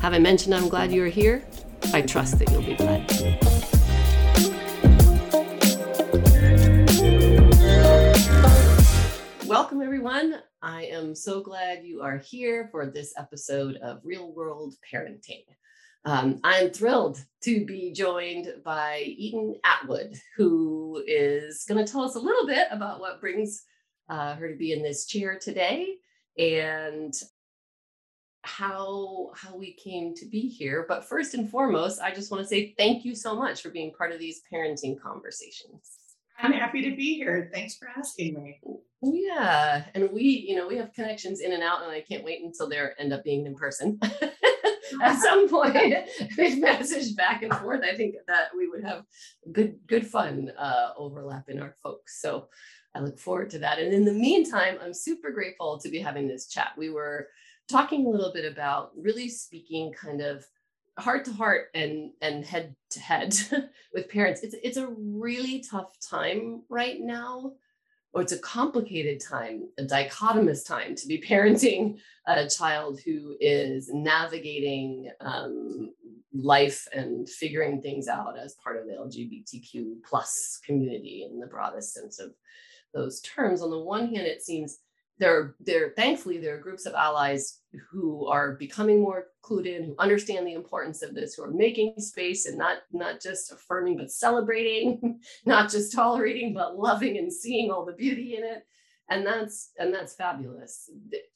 Have I mentioned I'm glad you're here? I trust that you'll be glad. Welcome, everyone. I am so glad you are here for this episode of Real World Parenting. Um, I'm thrilled to be joined by Eden Atwood, who is going to tell us a little bit about what brings uh, her to be in this chair today and how how we came to be here but first and foremost i just want to say thank you so much for being part of these parenting conversations. I'm happy to be here. Thanks for asking me. Yeah and we you know we have connections in and out and i can't wait until they end up being in person. At some point we've messaged back and forth. I think that we would have good good fun uh, overlap in our folks. So i look forward to that. And in the meantime i'm super grateful to be having this chat. We were talking a little bit about really speaking kind of heart to heart and and head to head with parents. It's it's a really tough time right now or it's a complicated time a dichotomous time to be parenting a child who is navigating um, life and figuring things out as part of the lgbtq plus community in the broadest sense of those terms. On the one hand it seems there, there, thankfully, there are groups of allies who are becoming more included, in, who understand the importance of this, who are making space and not not just affirming but celebrating, not just tolerating but loving and seeing all the beauty in it, and that's and that's fabulous.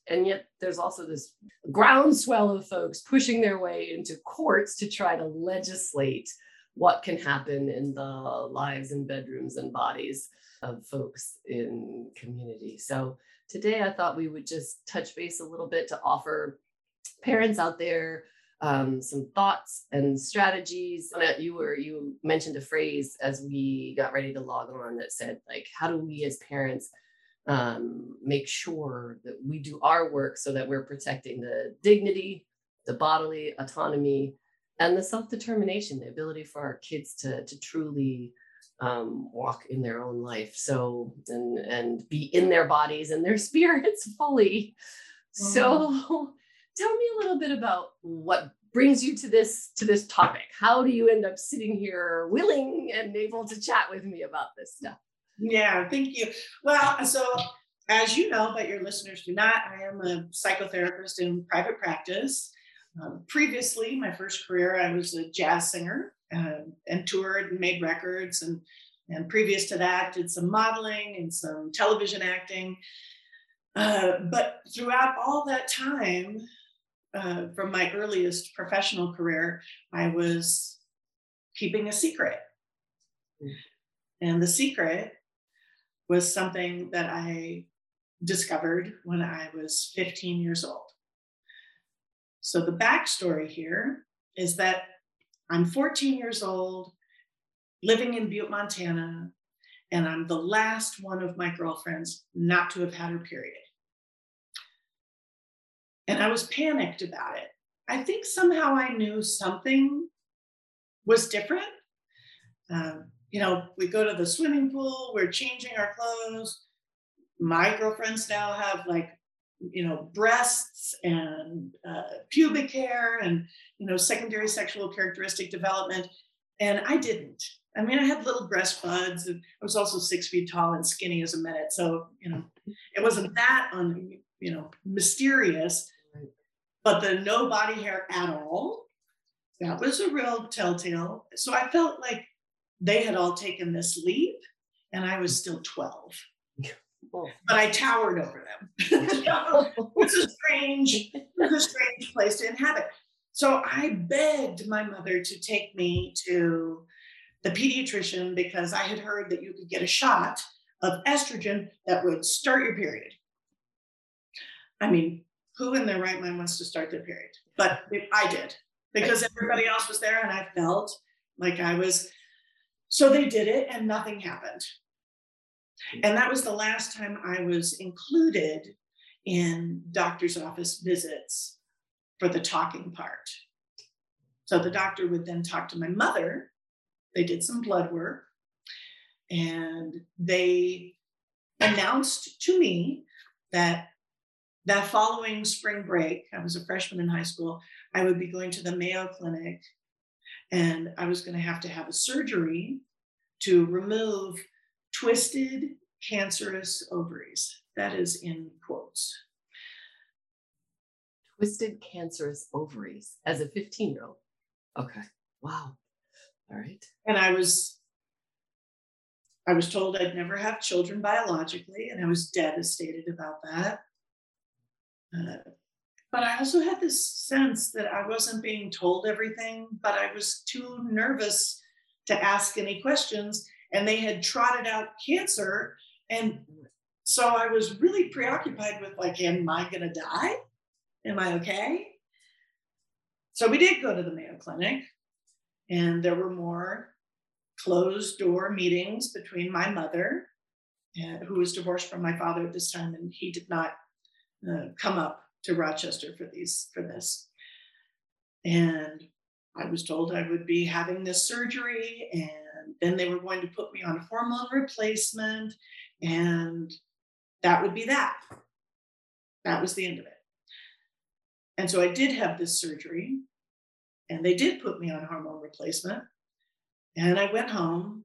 And yet, there's also this groundswell of folks pushing their way into courts to try to legislate what can happen in the lives and bedrooms and bodies of folks in community. So today I thought we would just touch base a little bit to offer parents out there um, some thoughts and strategies. You were you mentioned a phrase as we got ready to log on that said like, how do we as parents um, make sure that we do our work so that we're protecting the dignity, the bodily autonomy, and the self determination, the ability for our kids to to truly um, walk in their own life so and and be in their bodies and their spirits fully mm-hmm. so tell me a little bit about what brings you to this to this topic how do you end up sitting here willing and able to chat with me about this stuff Yeah, thank you. Well, so as you know, but your listeners do not, I am a psychotherapist in private practice. Um, previously, my first career, I was a jazz singer uh, and toured and made records. And, and previous to that, did some modeling and some television acting. Uh, but throughout all that time, uh, from my earliest professional career, I was keeping a secret. And the secret was something that I discovered when I was 15 years old. So the backstory here is that I'm 14 years old, living in Butte, Montana, and I'm the last one of my girlfriends not to have had her period. And I was panicked about it. I think somehow I knew something was different. Um, you know, we go to the swimming pool, we're changing our clothes. My girlfriends now have like, you know, breasts and uh, pubic hair and, you know, secondary sexual characteristic development. And I didn't. I mean, I had little breast buds. And I was also six feet tall and skinny as a minute. So, you know, it wasn't that un, you know, mysterious. But the no body hair at all, that was a real telltale. So I felt like they had all taken this leap and I was still 12. But I towered over them. it's a strange, it's a strange place to inhabit. So I begged my mother to take me to the pediatrician because I had heard that you could get a shot of estrogen that would start your period. I mean, who in their right mind wants to start their period? But I did because everybody else was there and I felt like I was. So they did it and nothing happened. And that was the last time I was included in doctor's office visits for the talking part. So the doctor would then talk to my mother. They did some blood work and they announced to me that that following spring break, I was a freshman in high school, I would be going to the Mayo Clinic and I was going to have to have a surgery to remove twisted cancerous ovaries. That is in quotes. Twisted cancerous ovaries as a 15 year old. Okay. Wow. All right. And I was I was told I'd never have children biologically, and I was devastated about that. Uh, but I also had this sense that I wasn't being told everything, but I was too nervous to ask any questions. And they had trotted out cancer. And so I was really preoccupied with, like, am I going to die? Am I okay? So we did go to the Mayo Clinic, and there were more closed door meetings between my mother, uh, who was divorced from my father at this time, and he did not uh, come up to Rochester for these for this. And I was told I would be having this surgery, and then they were going to put me on hormone replacement, and that would be that. That was the end of it. And so I did have this surgery, and they did put me on hormone replacement. And I went home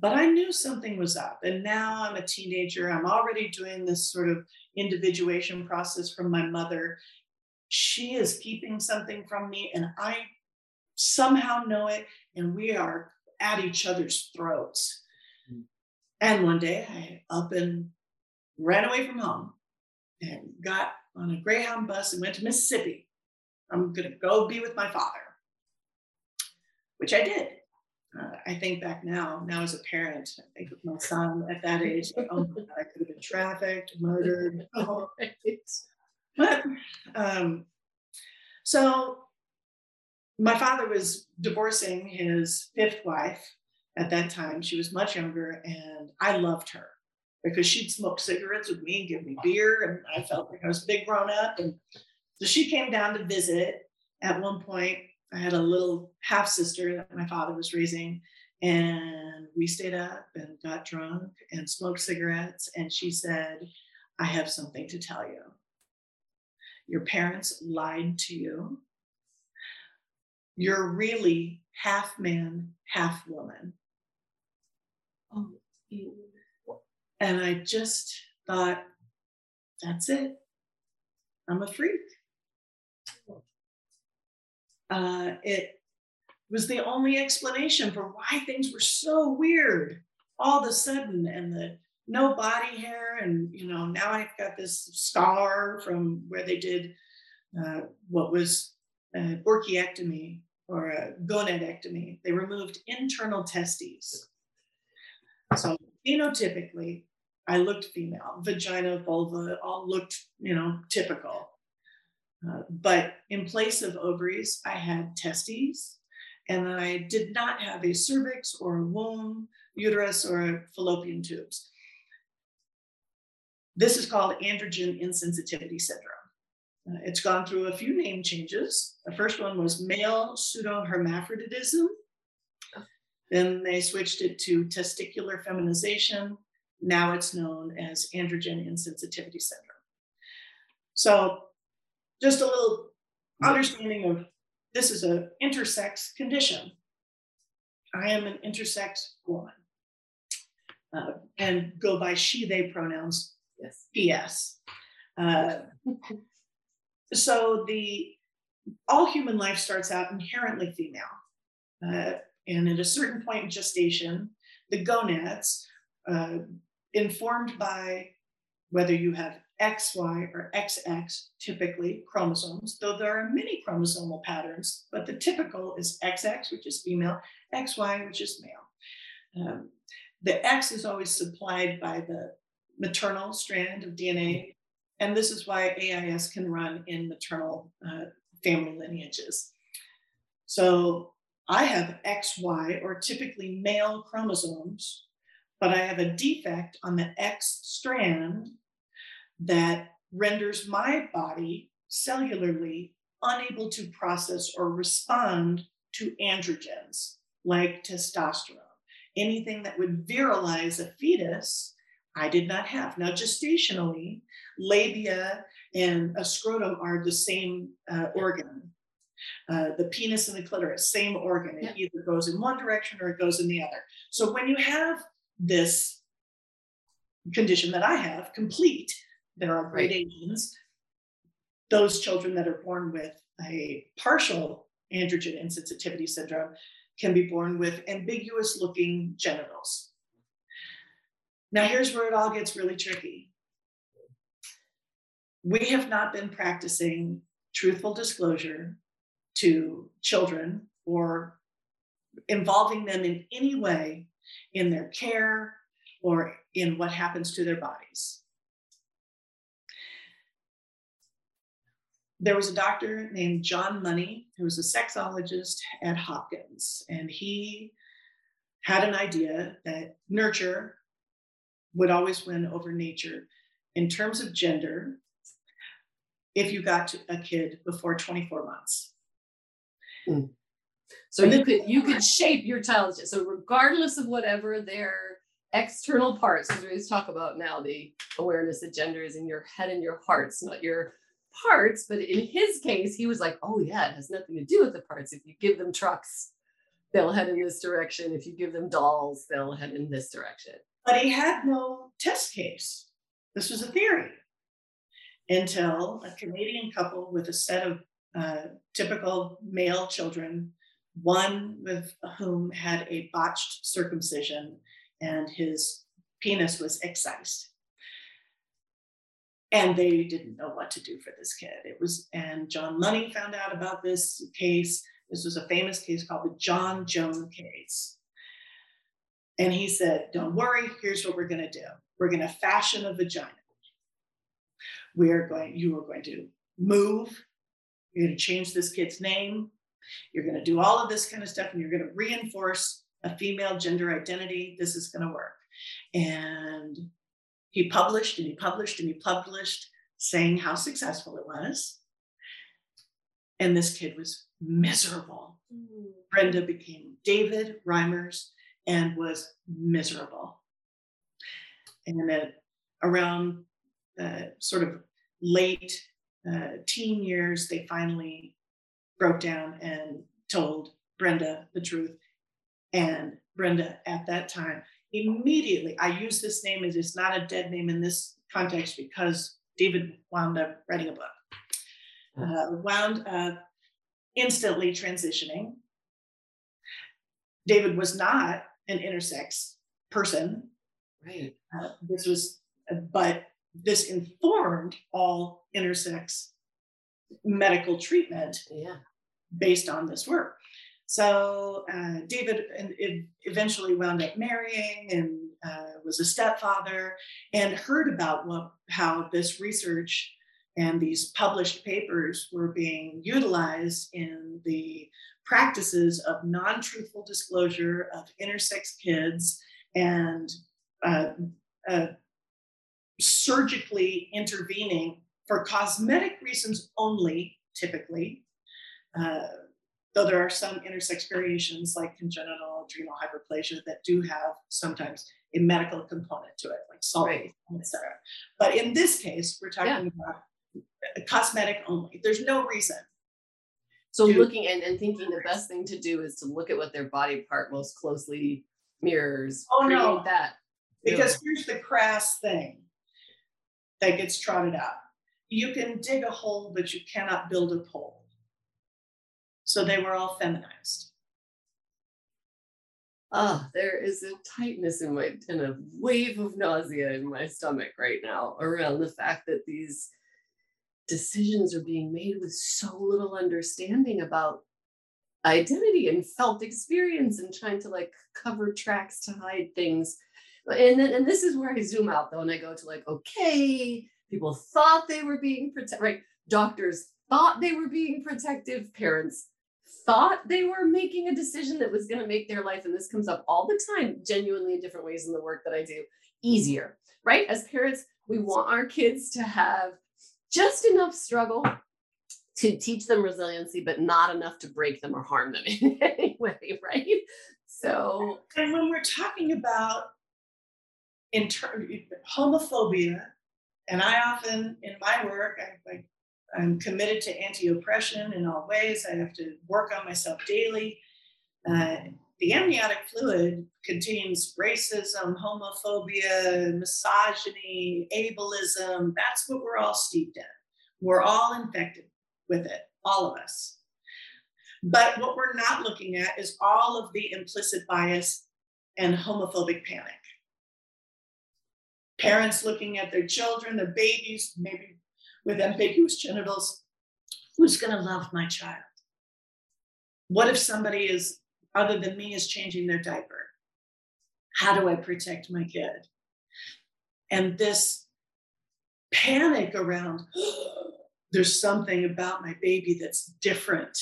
but I knew something was up. And now I'm a teenager. I'm already doing this sort of individuation process from my mother. She is keeping something from me, and I somehow know it. And we are at each other's throats. Mm-hmm. And one day I up and ran away from home and got on a Greyhound bus and went to Mississippi. I'm going to go be with my father, which I did uh, I think back now, now as a parent, I think of my son at that age, like, oh my God, I could have been trafficked, murdered. Oh, but um, so my father was divorcing his fifth wife at that time. She was much younger, and I loved her because she'd smoke cigarettes with me and give me beer, and I felt like I was a big grown up. And so she came down to visit at one point I had a little half sister that my father was raising, and we stayed up and got drunk and smoked cigarettes. And she said, I have something to tell you. Your parents lied to you. You're really half man, half woman. Oh And I just thought, that's it. I'm a freak. Uh, it was the only explanation for why things were so weird all of a sudden and the no body hair and you know now i've got this scar from where they did uh, what was an orchiectomy or a gonadectomy. They removed internal testes. So phenotypically i looked female. Vagina vulva all looked you know typical. Uh, but in place of ovaries i had testes and I did not have a cervix or a womb, uterus, or fallopian tubes. This is called androgen insensitivity syndrome. Uh, it's gone through a few name changes. The first one was male pseudohermaphroditism. Then they switched it to testicular feminization. Now it's known as androgen insensitivity syndrome. So, just a little understanding of this is an intersex condition. I am an intersex woman uh, and go by she, they pronouns, yes. PS. Uh, so the all human life starts out inherently female. Uh, and at a certain point in gestation, the gonads, uh, informed by whether you have XY or XX, typically chromosomes, though there are many chromosomal patterns, but the typical is XX, which is female, XY, which is male. Um, the X is always supplied by the maternal strand of DNA, and this is why AIS can run in maternal uh, family lineages. So I have XY, or typically male chromosomes, but I have a defect on the X strand that renders my body cellularly unable to process or respond to androgens like testosterone. Anything that would virilize a fetus, I did not have. Now, gestationally, labia and a scrotum are the same uh, organ. Uh, the penis and the clitoris, same organ. It yeah. either goes in one direction or it goes in the other. So when you have this condition that I have, complete, there are gradations. Those children that are born with a partial androgen insensitivity syndrome can be born with ambiguous looking genitals. Now, here's where it all gets really tricky. We have not been practicing truthful disclosure to children or involving them in any way in their care or in what happens to their bodies. there was a doctor named John Money who was a sexologist at Hopkins, and he had an idea that nurture would always win over nature in terms of gender if you got a kid before 24 months. Mm. So you could you could shape your child. So regardless of whatever their external parts, because we always talk about now the awareness that gender is in your head and your hearts, not your parts, but in his case, he was like, oh, yeah, it has nothing to do with the parts. If you give them trucks, they'll head in this direction. If you give them dolls, they'll head in this direction. But he had no test case. This was a theory until a Canadian couple with a set of uh, typical male children, one with whom had a botched circumcision and his penis was excised and they didn't know what to do for this kid. It was, and John Money found out about this case. This was a famous case called the John Joan case. And he said, Don't worry, here's what we're going to do we're going to fashion a vagina. We are going, you are going to move, you're going to change this kid's name, you're going to do all of this kind of stuff, and you're going to reinforce a female gender identity. This is going to work. And he published and he published and he published saying how successful it was. And this kid was miserable. Mm. Brenda became David Reimers and was miserable. And at around uh, sort of late uh, teen years, they finally broke down and told Brenda the truth. And Brenda, at that time, immediately, I use this name as it's not a dead name in this context because David wound up writing a book. Uh, wound up instantly transitioning. David was not an intersex person. Right. Uh, this was, uh, but this informed all intersex medical treatment Yeah. based on this work. So uh, David eventually wound up marrying and uh, was a stepfather and heard about what, how this research and these published papers were being utilized in the practices of non-truthful disclosure of intersex kids and uh, uh, surgically intervening for cosmetic reasons only, typically, uh, though there are some intersex variations like congenital adrenal hyperplasia that do have sometimes a medical component to it, like salt, right. etc. But in this case, we're talking yeah. about cosmetic only. There's no reason. So to, looking and, and thinking the best thing to do is to look at what their body part most closely mirrors. Oh no, that. Because here's the crass thing that gets trotted out. You can dig a hole, but you cannot build a pole. So they were all feminized. Ah, oh, there is a tightness in my and a wave of nausea in my stomach right now around the fact that these decisions are being made with so little understanding about identity and felt experience and trying to like cover tracks to hide things and then and this is where I zoom out though, and I go to like, okay, people thought they were being protected, right? Doctors thought they were being protective, parents thought they were making a decision that was going to make their life, and this comes up all the time, genuinely in different ways in the work that I do, easier, right? As parents, we want our kids to have just enough struggle to teach them resiliency, but not enough to break them or harm them in any way, right? So, and when we're talking about in ter- homophobia, and I often in my work, I, I'm committed to anti-oppression in all ways. I have to work on myself daily. Uh, the amniotic fluid contains racism, homophobia, misogyny, ableism. That's what we're all steeped in. We're all infected with it, all of us. But what we're not looking at is all of the implicit bias and homophobic panic parents looking at their children, their babies, maybe with ambiguous genitals. Who's going to love my child? What if somebody is, other than me, is changing their diaper? How do I protect my kid? And this panic around, there's something about my baby that's different.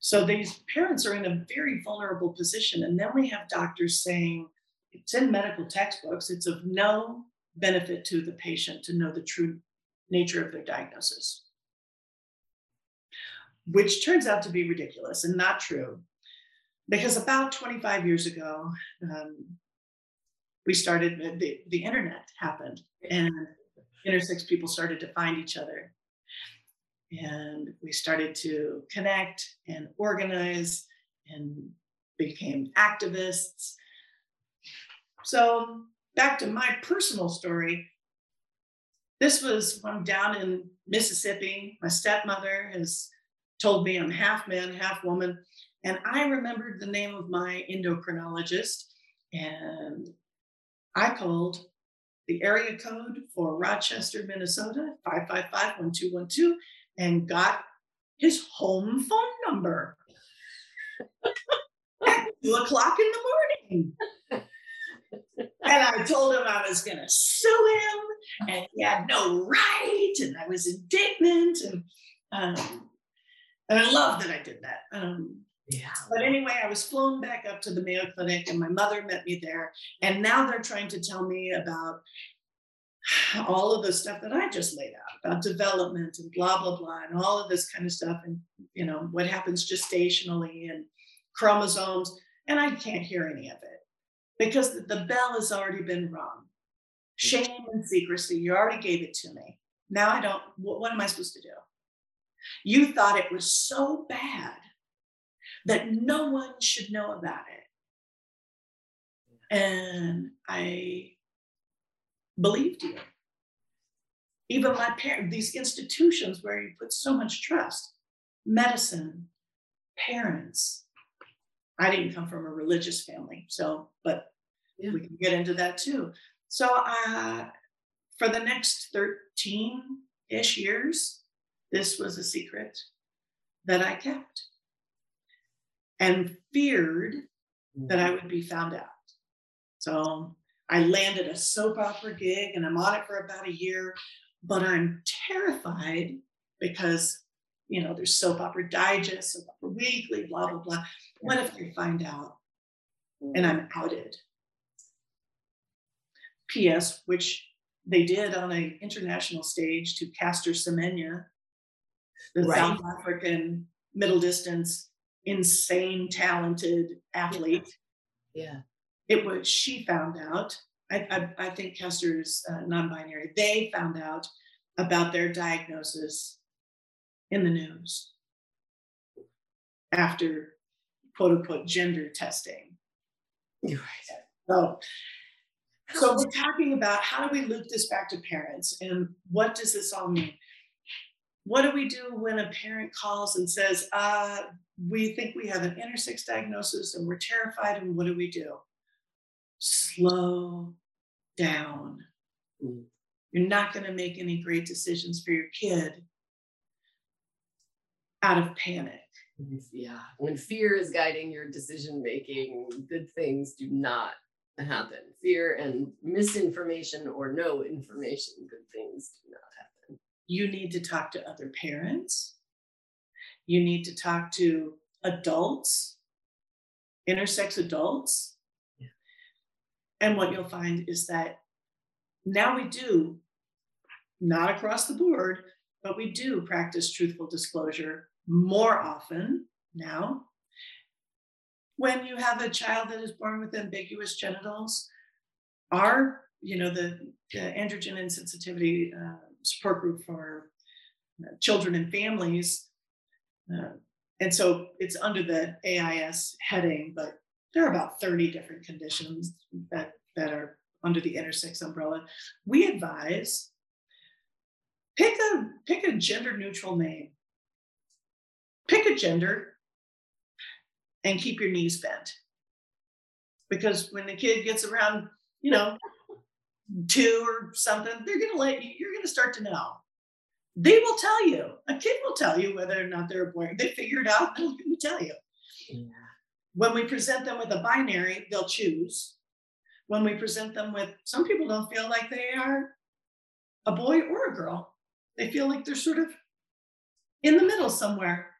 So these parents are in a very vulnerable position. And then we have doctors saying, it's in medical textbooks. It's of no benefit to the patient to know the true nature of their diagnosis, which turns out to be ridiculous and not true. Because about 25 years ago, um, we started, the, the internet happened and intersex people started to find each other. And we started to connect and organize and became activists so back to my personal story. This was when I'm down in Mississippi. My stepmother has told me I'm half man, half woman. And I remembered the name of my endocrinologist. And I called the area code for Rochester, Minnesota, 555 1212, and got his home phone number at two o'clock in the morning and I told him I was going to sue him, and he had no right, and I was indignant, and um, and I love that I did that. Um, yeah. But anyway, I was flown back up to the Mayo Clinic, and my mother met me there, and now they're trying to tell me about all of the stuff that I just laid out about development and blah blah blah, and all of this kind of stuff, and you know what happens gestationally and chromosomes, and I can't hear any of it because the bell has already been rung. Shame and secrecy, you already gave it to me. Now I don't, what, what am I supposed to do? You thought it was so bad that no one should know about it. And I believed you. Even my parents, these institutions where you put so much trust, medicine, parents. I didn't come from a religious family, so, but yeah. we can get into that too. So, uh, for the next 13 ish years, this was a secret that I kept and feared that I mm-hmm. would be found out. So I landed a soap opera gig and I'm on it for about a year, but I'm terrified because, you know, there's soap opera digest, soap opera weekly, blah, blah, blah. What if they find out mm-hmm. and I'm outed? P.S., which they did on an international stage to Caster Semenya, the right. South African middle distance, insane, talented athlete. Yeah. It was, she found out, I, I, I think Caster's uh, non binary, they found out about their diagnosis in the news after quote unquote gender testing. You're right. So, so we're talking about how do we loop this back to parents and what does this all mean? What do we do when a parent calls and says, uh, we think we have an intersex diagnosis and we're terrified, and what do we do? Slow down. Mm. You're not going to make any great decisions for your kid out of panic. Yeah. When fear is guiding your decision making, good things do not happen. Fear and misinformation or no information, good things do not happen. You need to talk to other parents. You need to talk to adults, intersex adults. Yeah. And what you'll find is that now we do, not across the board, but we do practice truthful disclosure more often now. When you have a child that is born with ambiguous genitals, our, you know, the, the androgen insensitivity uh, support group for uh, children and families, uh, and so it's under the AIS heading, but there are about 30 different conditions that, that are under the intersex umbrella. We advise pick a pick a gender neutral name pick a gender and keep your knees bent. Because when the kid gets around, you know, two or something, they're going to let you, you're going to start to know. They will tell you. A kid will tell you whether or not they're a boy. They figure it out, they'll tell you. Yeah. When we present them with a binary, they'll choose. When we present them with, some people don't feel like they are a boy or a girl. They feel like they're sort of in the middle somewhere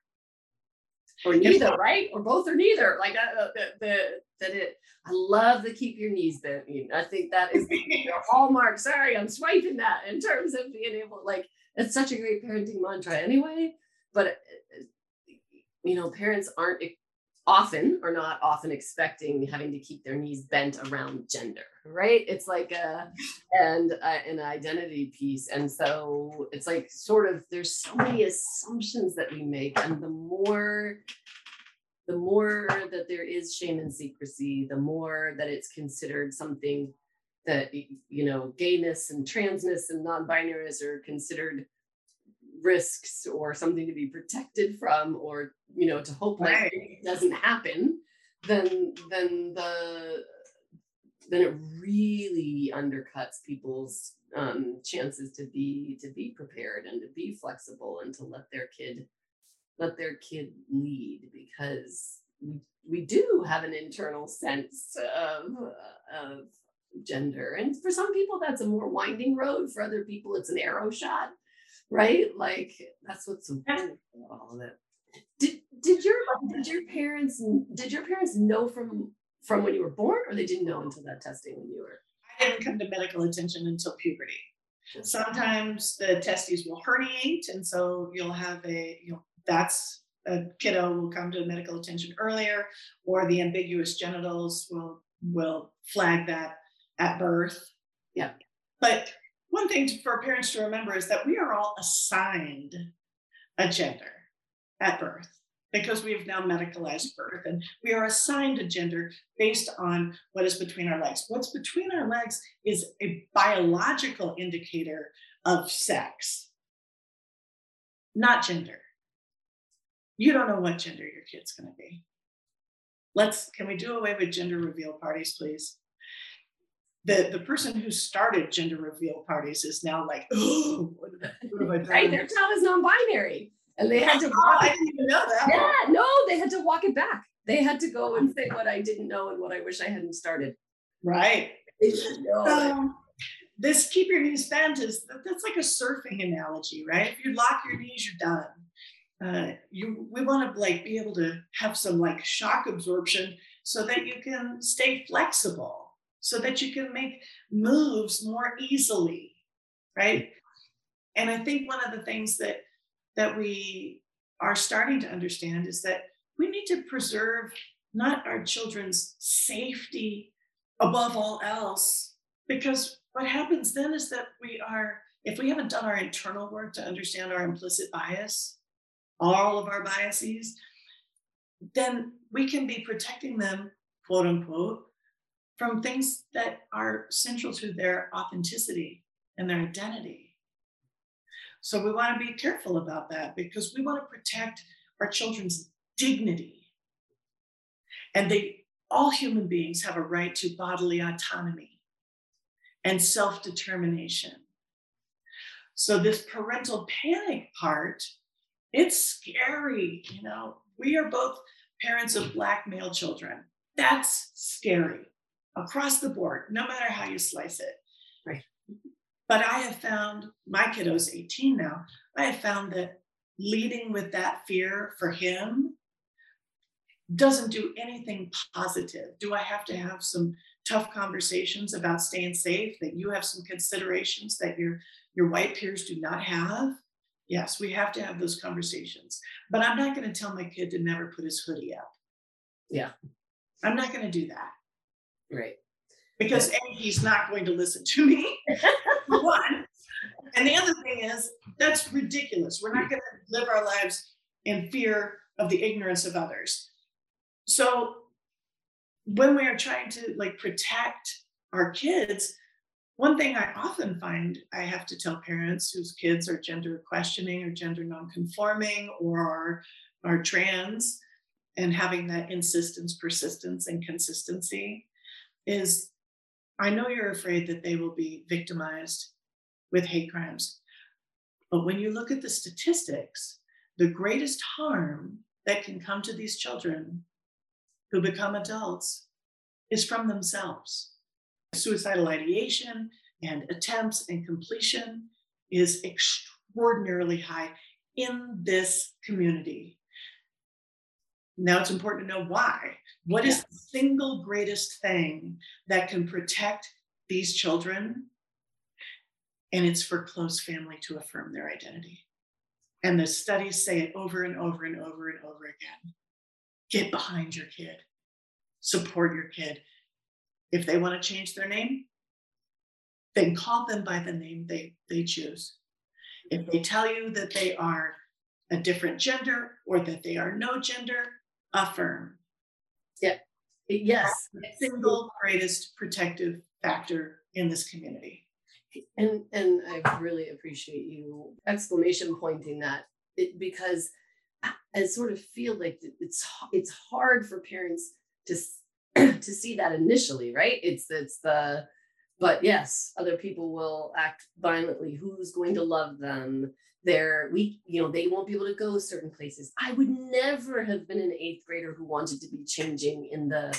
or neither, right? Or both or neither. Like uh, the, the, that it. I love the keep your knees bent. I think that is the hallmark. Sorry, I'm swiping that in terms of being able. Like it's such a great parenting mantra anyway. But uh, you know, parents aren't often or not often expecting having to keep their knees bent around gender right? It's like a and uh, an identity piece. And so it's like sort of there's so many assumptions that we make and the more the more that there is shame and secrecy the more that it's considered something that you know gayness and transness and non-binariness are considered risks or something to be protected from or you know to hope right. it doesn't happen then then the then it really undercuts people's um, chances to be to be prepared and to be flexible and to let their kid let their kid lead because we, we do have an internal sense of, of gender. And for some people that's a more winding road. For other people it's an arrow shot right? Like that's what's so about all of it. Did did your did your parents did your parents know from from when you were born, or they didn't know until that testing when you were? I didn't come to medical attention until puberty. Sometimes the testes will herniate, and so you'll have a you know that's a kiddo will come to medical attention earlier, or the ambiguous genitals will will flag that at birth. Yeah. But one thing for parents to remember is that we are all assigned a gender at birth. because we've now medicalized birth and we are assigned a gender based on what is between our legs. What's between our legs is a biological indicator of sex, not gender. You don't know what gender your kid's going to be. Let's, can we do away with gender reveal parties, please? The, the person who started gender reveal parties is now like, oh, what, what right? Their child is non binary and they had to walk I didn't even know that. Yeah, no, they had to walk it back. They had to go and say what I didn't know and what I wish I hadn't started. Right. Um, this keep your knees bent is that's like a surfing analogy, right? If you lock your knees, you're done. Uh, you we want to like be able to have some like shock absorption so that you can stay flexible, so that you can make moves more easily, right? And I think one of the things that that we are starting to understand is that we need to preserve not our children's safety above all else, because what happens then is that we are, if we haven't done our internal work to understand our implicit bias, all of our biases, then we can be protecting them, quote unquote, from things that are central to their authenticity and their identity. So we want to be careful about that because we want to protect our children's dignity. And they all human beings have a right to bodily autonomy and self-determination. So this parental panic part, it's scary, you know. We are both parents of black male children. That's scary across the board, no matter how you slice it. But I have found my kiddo's 18 now. I have found that leading with that fear for him doesn't do anything positive. Do I have to have some tough conversations about staying safe? That you have some considerations that your your white peers do not have? Yes, we have to have those conversations. But I'm not going to tell my kid to never put his hoodie up. Yeah. I'm not going to do that. Right. Because A, he's not going to listen to me. one. And the other thing is, that's ridiculous. We're not going to live our lives in fear of the ignorance of others. So when we are trying to like protect our kids, one thing I often find I have to tell parents whose kids are gender questioning or gender nonconforming or are, are trans and having that insistence, persistence, and consistency is I know you're afraid that they will be victimized with hate crimes. But when you look at the statistics, the greatest harm that can come to these children who become adults is from themselves. Suicidal ideation and attempts and completion is extraordinarily high in this community. Now it's important to know why. What is the single greatest thing that can protect these children? And it's for close family to affirm their identity. And the studies say it over and over and over and over again. Get behind your kid, support your kid. If they want to change their name, then call them by the name they, they choose. If they tell you that they are a different gender or that they are no gender, affirm. Yeah. Yes. single greatest protective factor in this community. And and I really appreciate you exclamation pointing that it, because I sort of feel like it's it's hard for parents to to see that initially, right? It's it's the but yes, other people will act violently. Who's going to love them? They're we you know they won't be able to go certain places. I would never have been an eighth grader who wanted to be changing in the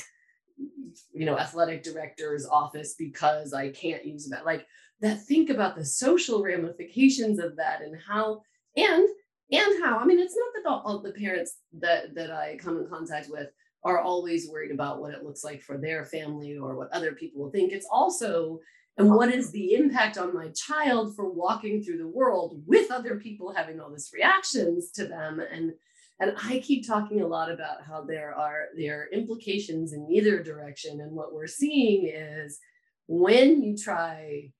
you know athletic director's office because i can't use that. Like that think about the social ramifications of that and how and and how i mean it's not that all the parents that that i come in contact with are always worried about what it looks like for their family or what other people will think. It's also and what is the impact on my child for walking through the world with other people having all these reactions to them? And and i keep talking a lot about how there are there are implications in either direction. And what we're seeing is when you try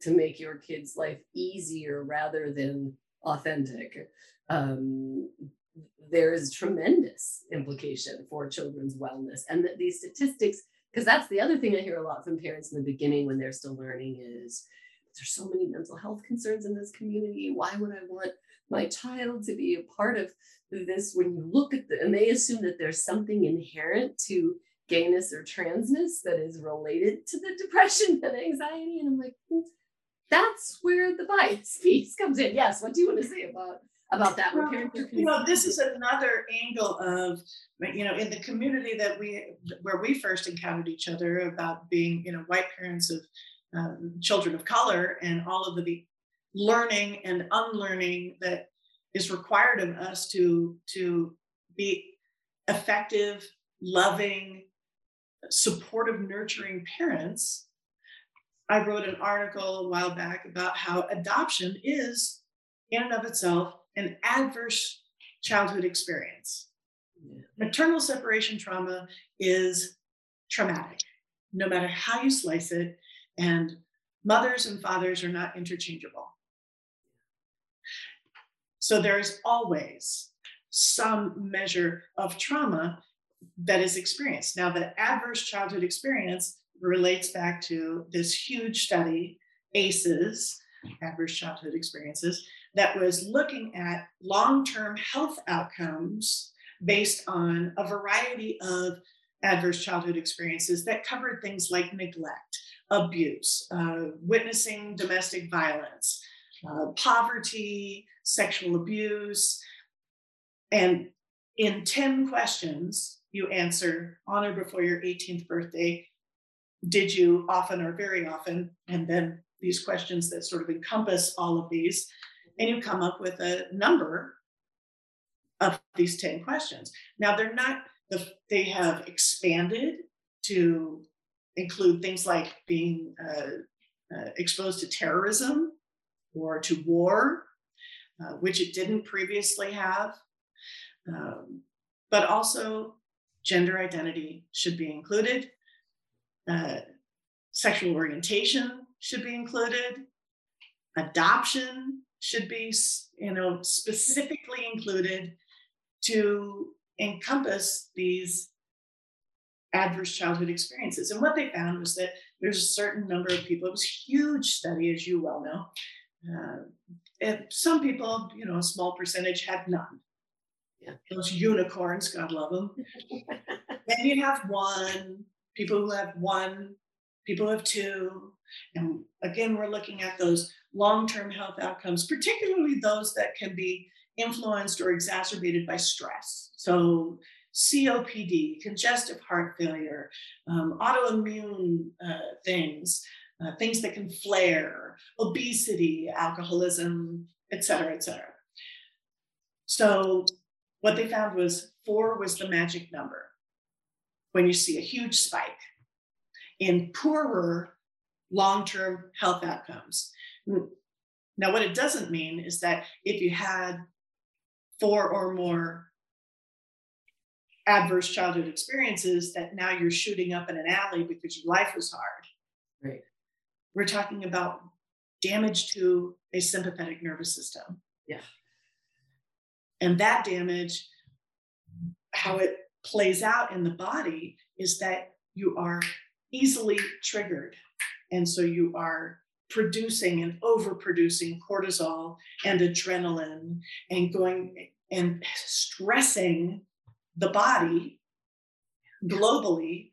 to make your kid's life easier rather than authentic um, there is tremendous implication for children's wellness. And that these statistics because that's the other thing i hear a lot from parents in the beginning when they're still learning is there's so many mental health concerns in this community. Why would i want my child to be a part of this? When you look at the and they assume that there's something inherent to gayness or transness that is related to the depression and anxiety and i'm like that's where the bias piece comes in. Yes what do you want to say about about that well, you know this is another angle of you know in the community that we where we first encountered each other about being you know white parents of um, children of color and all of the learning and unlearning that is required of us to to be effective loving supportive nurturing parents. I wrote an article a while back about how adoption is in and of itself an adverse childhood experience. Yeah. Maternal separation trauma is traumatic, no matter how you slice it, and mothers and fathers are not interchangeable. So there's always some measure of trauma that is experienced. Now, the adverse childhood experience relates back to this huge study, ACEs, adverse childhood experiences, that was looking at long term health outcomes based on a variety of adverse childhood experiences that covered things like neglect, abuse, uh, witnessing domestic violence, uh, poverty, sexual abuse. And in 10 questions, you answer on or before your 18th birthday. Did you often or very often? And then these questions that sort of encompass all of these and you come up with a number of these 10 questions. Now they're not, the, they have expanded to include things like being uh, uh, exposed to terrorism or to war, uh, which it didn't previously have. Um, but also, gender identity should be included. Uh, sexual orientation should be included. Adoption should be you know specifically included to encompass these adverse childhood experiences. And what they found was that there's a certain number of people it was a huge study as you well know uh, some people you know a small percentage had none. Yeah. those unicorns god love them. Then you have one people who have one people who have two and again we're looking at those long term health outcomes, particularly those that can be influenced or exacerbated by stress. So, COPD, congestive heart failure, um, autoimmune uh, things, uh, things that can flare, obesity, alcoholism, et cetera, et cetera. So, what they found was four was the magic number when you see a huge spike in poorer long term health outcomes. Hmm. Now, what it doesn't mean is that if you had four or more adverse childhood experiences, that now you're shooting up in an alley because your life was hard. Right. We're talking about damage to a sympathetic nervous system. Yeah. And that damage, how it plays out in the body is that you are easily triggered. And so you are producing and overproducing cortisol and adrenaline and going and stressing the body globally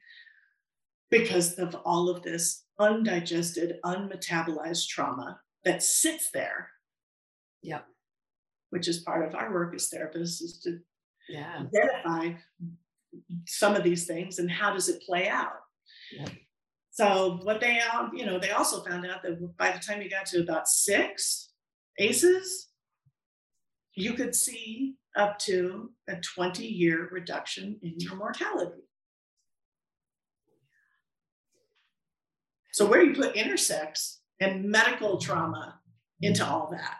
because of all of this undigested, unmetabolized trauma that sits there. Yeah. Which is part of our work as therapists is to yeah. identify some of these things and how does it play out. Yeah. So what they, um, you know, they also found out that by the time you got to about six ACEs, you could see up to a 20 year reduction in your mortality. So where you put intersex and medical trauma into all that?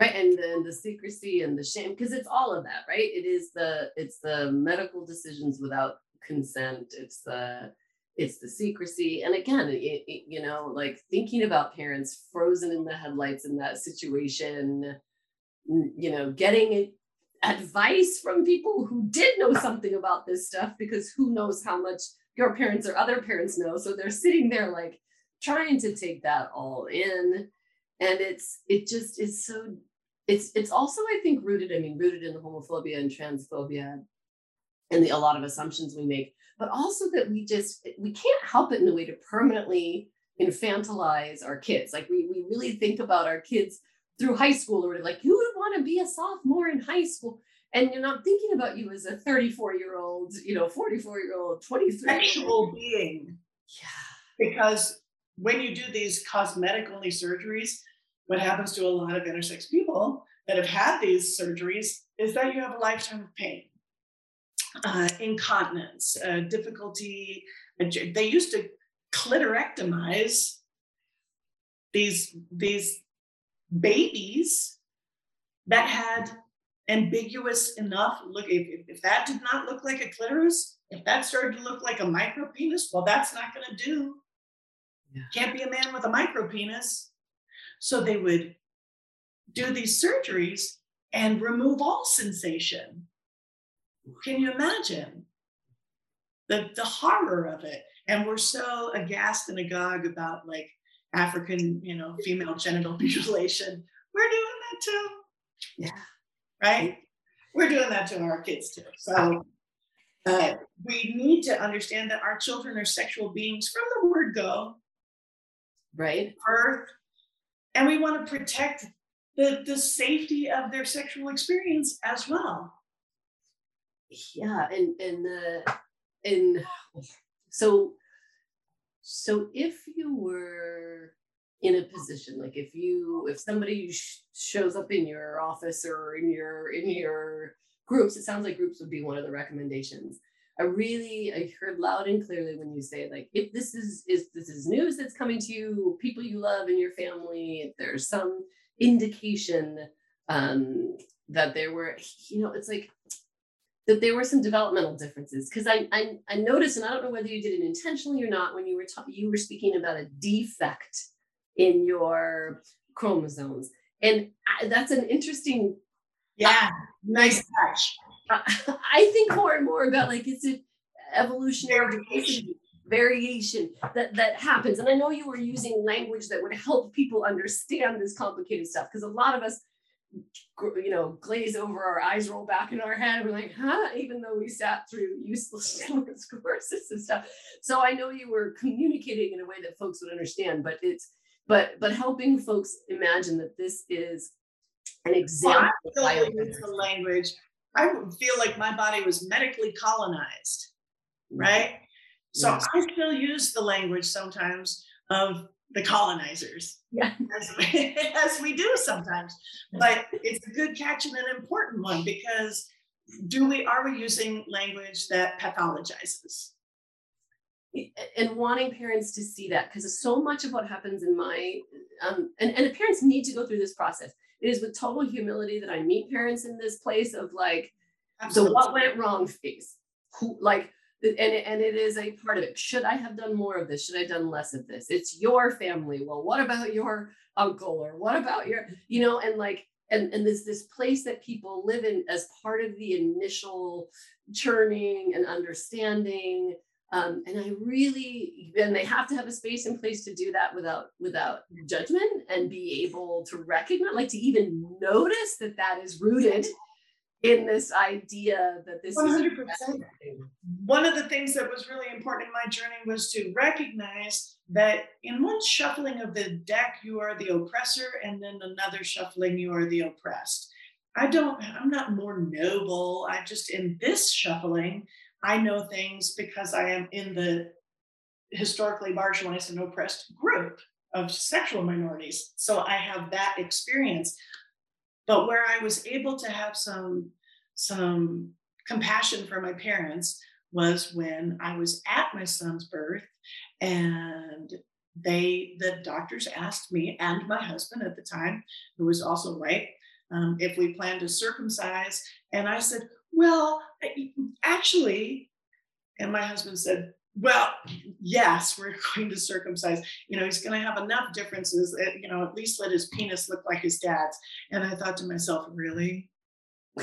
Right, and then the secrecy and the shame, because it's all of that, right? It is the it's the medical decisions without consent. It's the it's the secrecy and again it, it, you know like thinking about parents frozen in the headlights in that situation you know getting advice from people who did know something about this stuff because who knows how much your parents or other parents know. So they're sitting there like trying to take that all in. And it's it just is so it's it's also I think rooted, I mean, rooted in homophobia and transphobia and the, a lot of assumptions we make, but also that we just we can't help it in a way to permanently infantilize our kids. Like we we really think about our kids through high school or like you would want to be a sophomore in high school and you're not thinking about you as a 34 year old you know 44 year old 23 sexual being. Yeah. Because when you do these cosmetic only surgeries what happens to a lot of intersex people that have had these surgeries is that you have a lifetime of pain uh, incontinence uh, difficulty they used to clitorectomize these these babies that had ambiguous enough look if, if that did not look like a clitoris if that started to look like a micro penis well that's not going to do. Yeah. can't be a man with a micro penis so they would do these surgeries and remove all sensation can you imagine the the horror of it and we're so aghast and agog about like African, you know, female genital mutilation. We're doing that too. Yeah. Right? We're doing that to our kids too. So uh, we need to understand that our children are sexual beings from the word go. Right. Birth. And we want to protect the, the safety of their sexual experience as well. Yeah. And, and, uh, and so so if you were in a position like if you if somebody sh- shows up in your office or in your in your groups it sounds like groups would be one of the recommendations i really i heard loud and clearly when you say like if this is is this is news that's coming to you people you love in your family if there's some indication um that there were you know it's like that there were some developmental differences because I, I, I noticed, and I don't know whether you did it intentionally or not, when you were ta- you were speaking about a defect in your chromosomes, and I, that's an interesting. Yeah, nice touch. I, I think more and more about like it's an evolutionary variation. variation that that happens, and I know you were using language that would help people understand this complicated stuff because a lot of us you know, glaze over, our eyes roll back in our head. We're like, huh? Even though we sat through useless courses and stuff. So I know you were communicating in a way that folks would understand, but it's but but helping folks imagine that this is an example well, I use the language. I feel like my body was medically colonized, mm. right? So yes. I still use the language sometimes of the colonizers. Yeah. As we, as we do sometimes. But it's a good catch and an important one because do we are we using language that pathologizes? And wanting parents to see that because so much of what happens in my um, and, and the parents need to go through this process. It is with total humility that I meet parents in this place of like Absolutely. the what went wrong phase. Who like and it, and it is a part of it. Should I have done more of this? Should I have done less of this? It's your family. Well, what about your uncle or what about your, you know, and like, and, and this this place that people live in as part of the initial churning and understanding. Um, and I really, and they have to have a space in place to do that without without judgment and be able to recognize, like to even notice that that is rooted in this idea that this 100%. is one of the things that was really important in my journey was to recognize that in one shuffling of the deck you are the oppressor and then another shuffling you are the oppressed. I don't i'm not more noble. I just in this shuffling i know things because i am in the historically marginalized and oppressed group of sexual minorities. So i have that experience but where I was able to have some some compassion for my parents was when I was at my son's birth and they the doctors asked me and my husband at the time who was also white um, if we planned to circumcise. And i said well actually and my husband said well yes we're going to circumcise you know he's going to have enough differences that, you know at least let his penis look like his dad's and i thought to myself really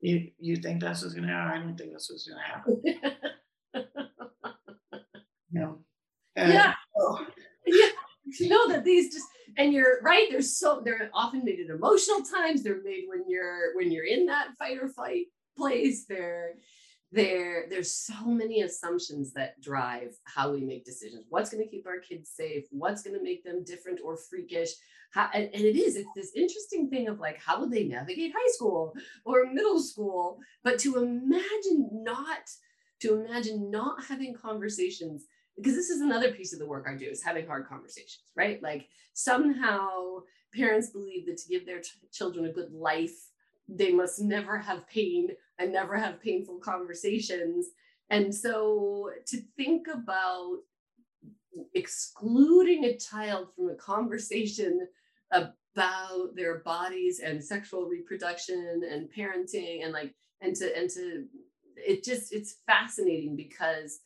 you you think that's what's gonna happen? I don't think that's what's gonna happen. no. Uh, yeah. Oh. yeah. You know that these just and you're right. There's so they're often made at emotional times. They're made when you're when you're in that fight or flight place. They're there there's so many assumptions that drive how we make decisions. What's going to keep our kids safe? What's going to make them different or freakish? How, and, and, it is it's this interesting thing of like how would they navigate high school or middle school? But to imagine not to imagine not having conversations because this is another piece of the work i do is having hard conversations right? Like somehow parents believe that to give their ch- children a good life they must never have pain and never have painful conversations. And so to think about excluding a child from a conversation about their bodies and sexual reproduction and parenting and like and to and to it just it's fascinating because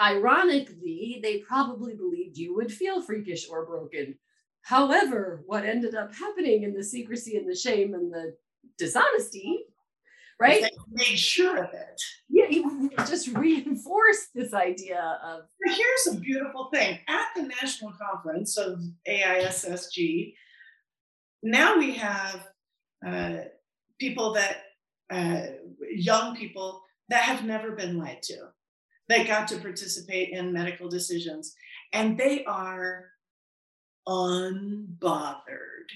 ironically they probably believed you would feel freakish or broken. However what ended up happening in the secrecy and the shame and the dishonesty right? they made sure of it. Yeah you just reinforced this idea of here's a beautiful thing. At the national conference of aissg now we have uh, people that uh, young people that have never been lied to. That got to participate in medical decisions and they are unbothered.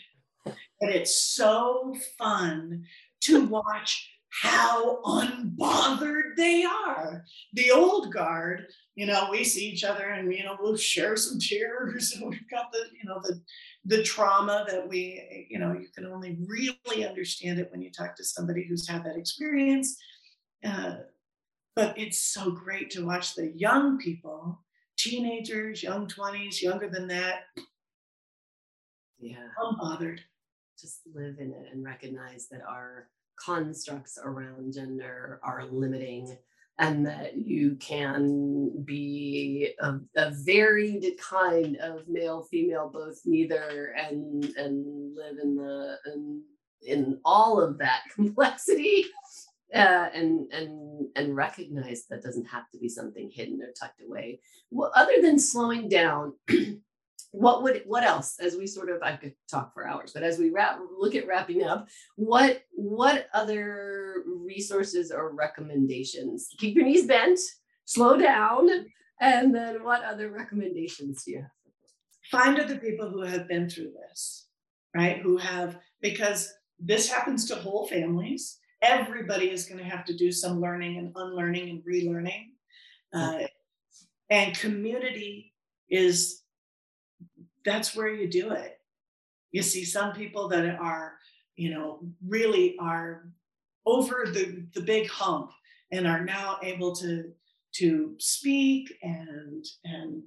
And it's so fun to watch how unbothered they are. The old guard, you know, we see each other and you know we'll share some tears. And we've got the, you know, the the trauma that we, you know, you can only really understand it when you talk to somebody who's had that experience. Uh, but it's so great to watch the young people, teenagers, young 20s, younger than that. Yeah. Unbothered. Just live in it and recognize that our constructs around gender are limiting and that you can be a, a, varied kind of male female both neither and and live in the in, in all of that complexity uh, and and and recognize that doesn't have to be something hidden or tucked away. Well other than slowing down what would what else as we sort of i could talk for hours but as we wrap look at wrapping up what what other resources or recommendations? Keep your knees bent slow down and then what other recommendations do you have? Find other people who have been through this right? Who have because this happens to whole families. Everybody is going to have to do some learning and unlearning and relearning. Uh, and community is that's where you do it. You see some people that are, you know, really are over the, the big hump and are now able to to speak and and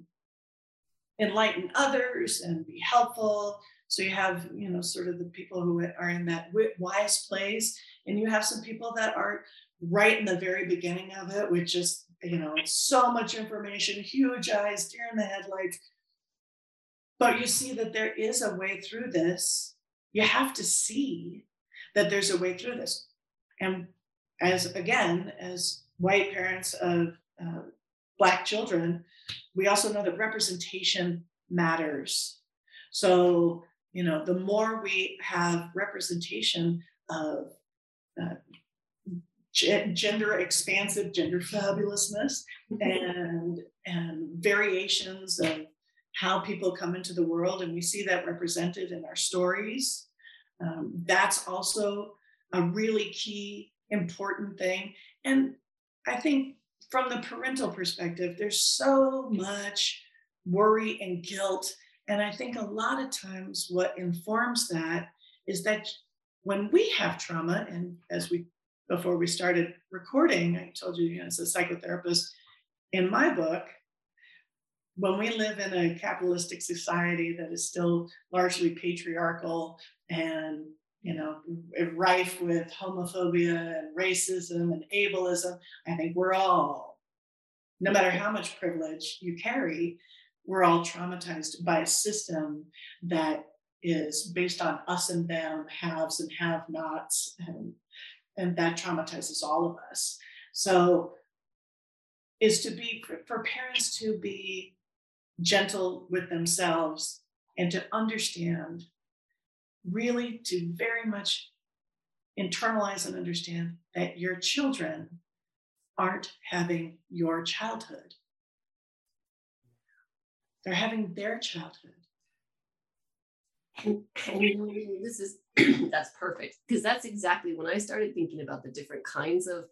enlighten others and be helpful so you have you know sort of the people who are in that wise place and you have some people that are right in the very beginning of it with just you know so much information huge eyes deer in the headlights but you see that there is a way through this. You have to see that there's a way through this. And as again, as white parents of uh, Black children, we also know that representation matters. So, you know, the more we have representation of uh, gender expansive, gender fabulousness, and and variations of how people come into the world, and we see that represented in our stories. Um, that's also a really key, important thing. And I think from the parental perspective, there's so much worry and guilt. And I think a lot of times what informs that is that when we have trauma, and as we before we started recording, I told you, you know, as a psychotherapist, in my book, when we live in a capitalistic society that is still largely patriarchal and you know rife with homophobia and racism and ableism i think we're all no matter how much privilege you carry we're all traumatized by a system that is based on us and them haves and have nots and and that traumatizes all of us. So, is to be for, for parents to be gentle with themselves and to understand, really to very much internalize and understand that your children aren't having your childhood. They're having their childhood. And, this is that's perfect because that's exactly when I started thinking about the different kinds of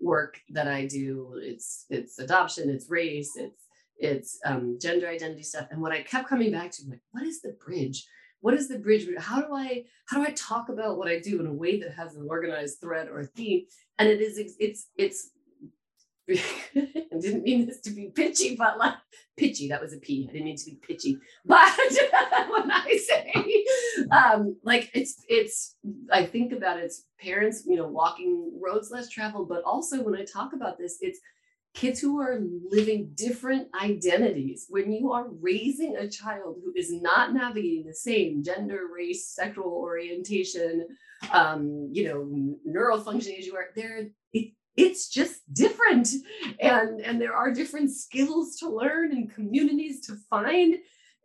work that I do. It's it's adoption, it's race, it's it's um, gender identity stuff. And what I kept coming back to, like, what is the bridge? What is the bridge? How do I how do I talk about what I do in a way that has an organized thread or theme? And it is it's it's I didn't mean this to be pitchy, but like pitchy, that was a P. I didn't mean to be pitchy. But when I say um, like it's it's I think about it, it's parents, you know, walking roads less traveled, but also when I talk about this, it's kids who are living different identities. When you are raising a child who is not navigating the same gender, race, sexual orientation, um, you know, neural functioning as you are, there it, it's just different and and there are different skills to learn and communities to find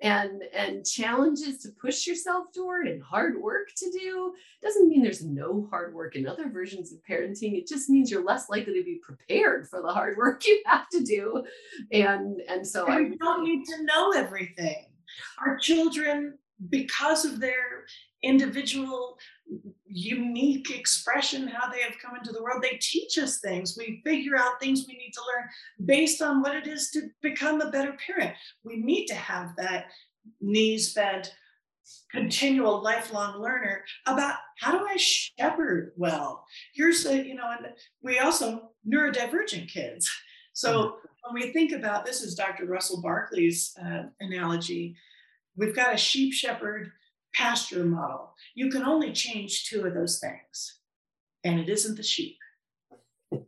and and challenges to push yourself toward and hard work to do. Doesn't mean there's no hard work in other versions of parenting. It just means you're less likely to be prepared for the hard work you have to do. And and so and I don't need to know everything. Our children because of their individual unique expression how they have come into the world. They teach us things. We figure out things we need to learn based on what it is to become a better parent. We need to have that knees bent continual lifelong learner about how do i shepherd well? Here's a you know and we also neurodivergent kids. So mm-hmm. when we think about this is dr russell barkley's uh, analogy. We've got a sheep shepherd pasture model. You can only change two of those things, and it isn't the sheep. that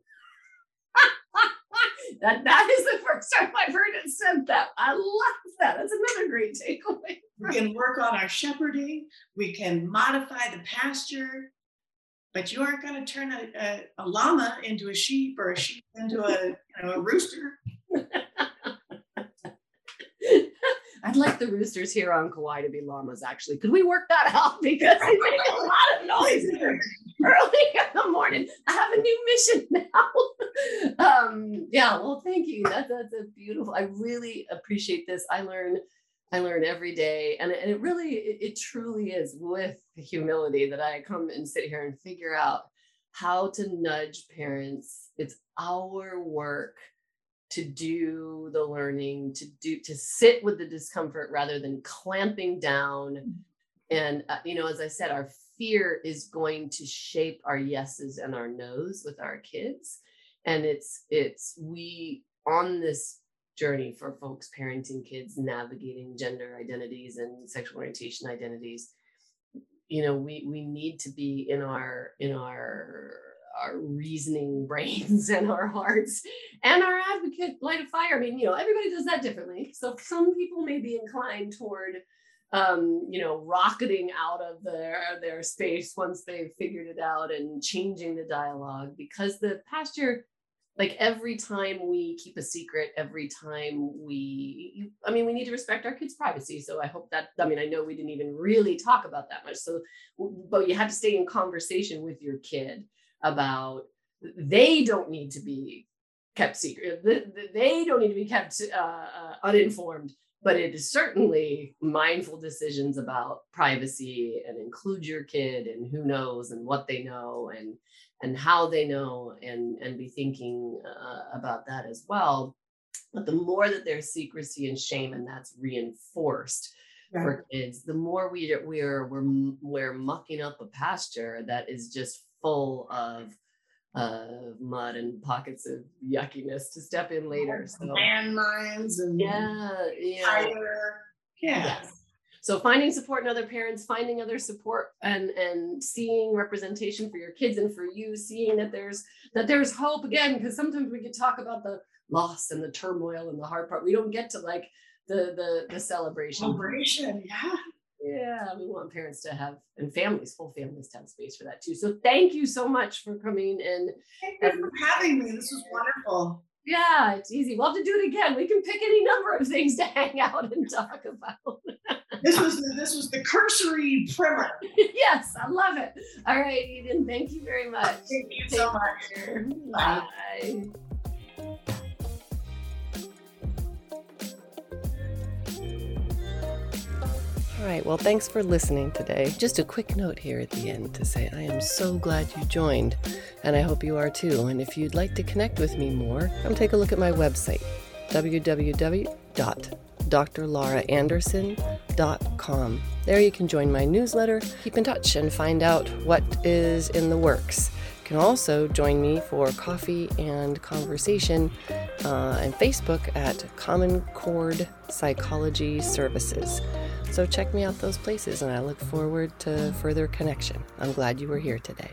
that is the first time I've heard it said that. I love that. That's another great takeaway. We can work on our shepherding. We can modify the pasture, but you aren't going to turn a, a, a, llama into a sheep or a sheep into a you know a rooster. I'd like the roosters here on Kauai to be llamas, actually. Could we work that out? Because they make a lot of noise early in the morning. I have a new mission now. um, yeah, well, thank you. That, that's a beautiful. I really appreciate this. I learn, I learn every day, and, and it really, it, it truly is with humility that I come and sit here and figure out how to nudge parents. It's our work to do the learning to do to sit with the discomfort rather than clamping down mm-hmm. and uh, you know as i said our fear is going to shape our yeses and our nos with our kids and it's it's we on this journey for folks parenting kids navigating gender identities and sexual orientation identities you know we we need to be in our in our our reasoning brains and our hearts and our advocate light a fire. I mean, you know, everybody does that differently. So some people may be inclined toward um, you know, rocketing out of their their space once they've figured it out and changing the dialogue because the pasture like every time we keep a secret every time we i mean we need to respect our kids privacy so i hope that i mean i know we didn't even really talk about that much so but you have to stay in conversation with your kid about they don't need to be kept secret. They don't need to be kept uh, uh, uninformed, but it is certainly mindful decisions about privacy and include your kid and who knows and what they know and and how they know and and be thinking uh, about that as well. But the more that there's secrecy and shame and that's reinforced, Right. for kids, the more we we're we're we're mucking up a pasture that is just full of uh, mud and pockets of yuckiness to step in later. So landmines and yeah, yeah, fire. Yeah. Yes. So finding support in other parents, finding other support and and seeing representation for your kids and for you, seeing that there's that there's hope again, because sometimes we can talk about the loss and the turmoil and the hard part. We don't get to like the the the celebration. Celebration, yeah Yeah, we want parents to have and families, full families to have space for that too. So thank you so much for coming and Thank you for having me. This was wonderful. yeah, it's easy. We'll have to do it again. We can pick any number of things to hang out and talk about. This was the, this was the cursory primer. yes, I love it. All right, Eden, thank you very much. Thank you so much. care. Bye. Bye. All right, well, thanks for listening today. Just a quick note here at the end to say I am so glad you joined, and I hope you are too. And if you'd like to connect with me more, come take a look at my website, www.drlauraanderson.com. There you can join my newsletter, keep in touch, and find out what is in the works. You can also join me for coffee and conversation uh, and Facebook at Common Chord Psychology Services. So check me out those places, and I look forward to further connection. I'm glad you were here today.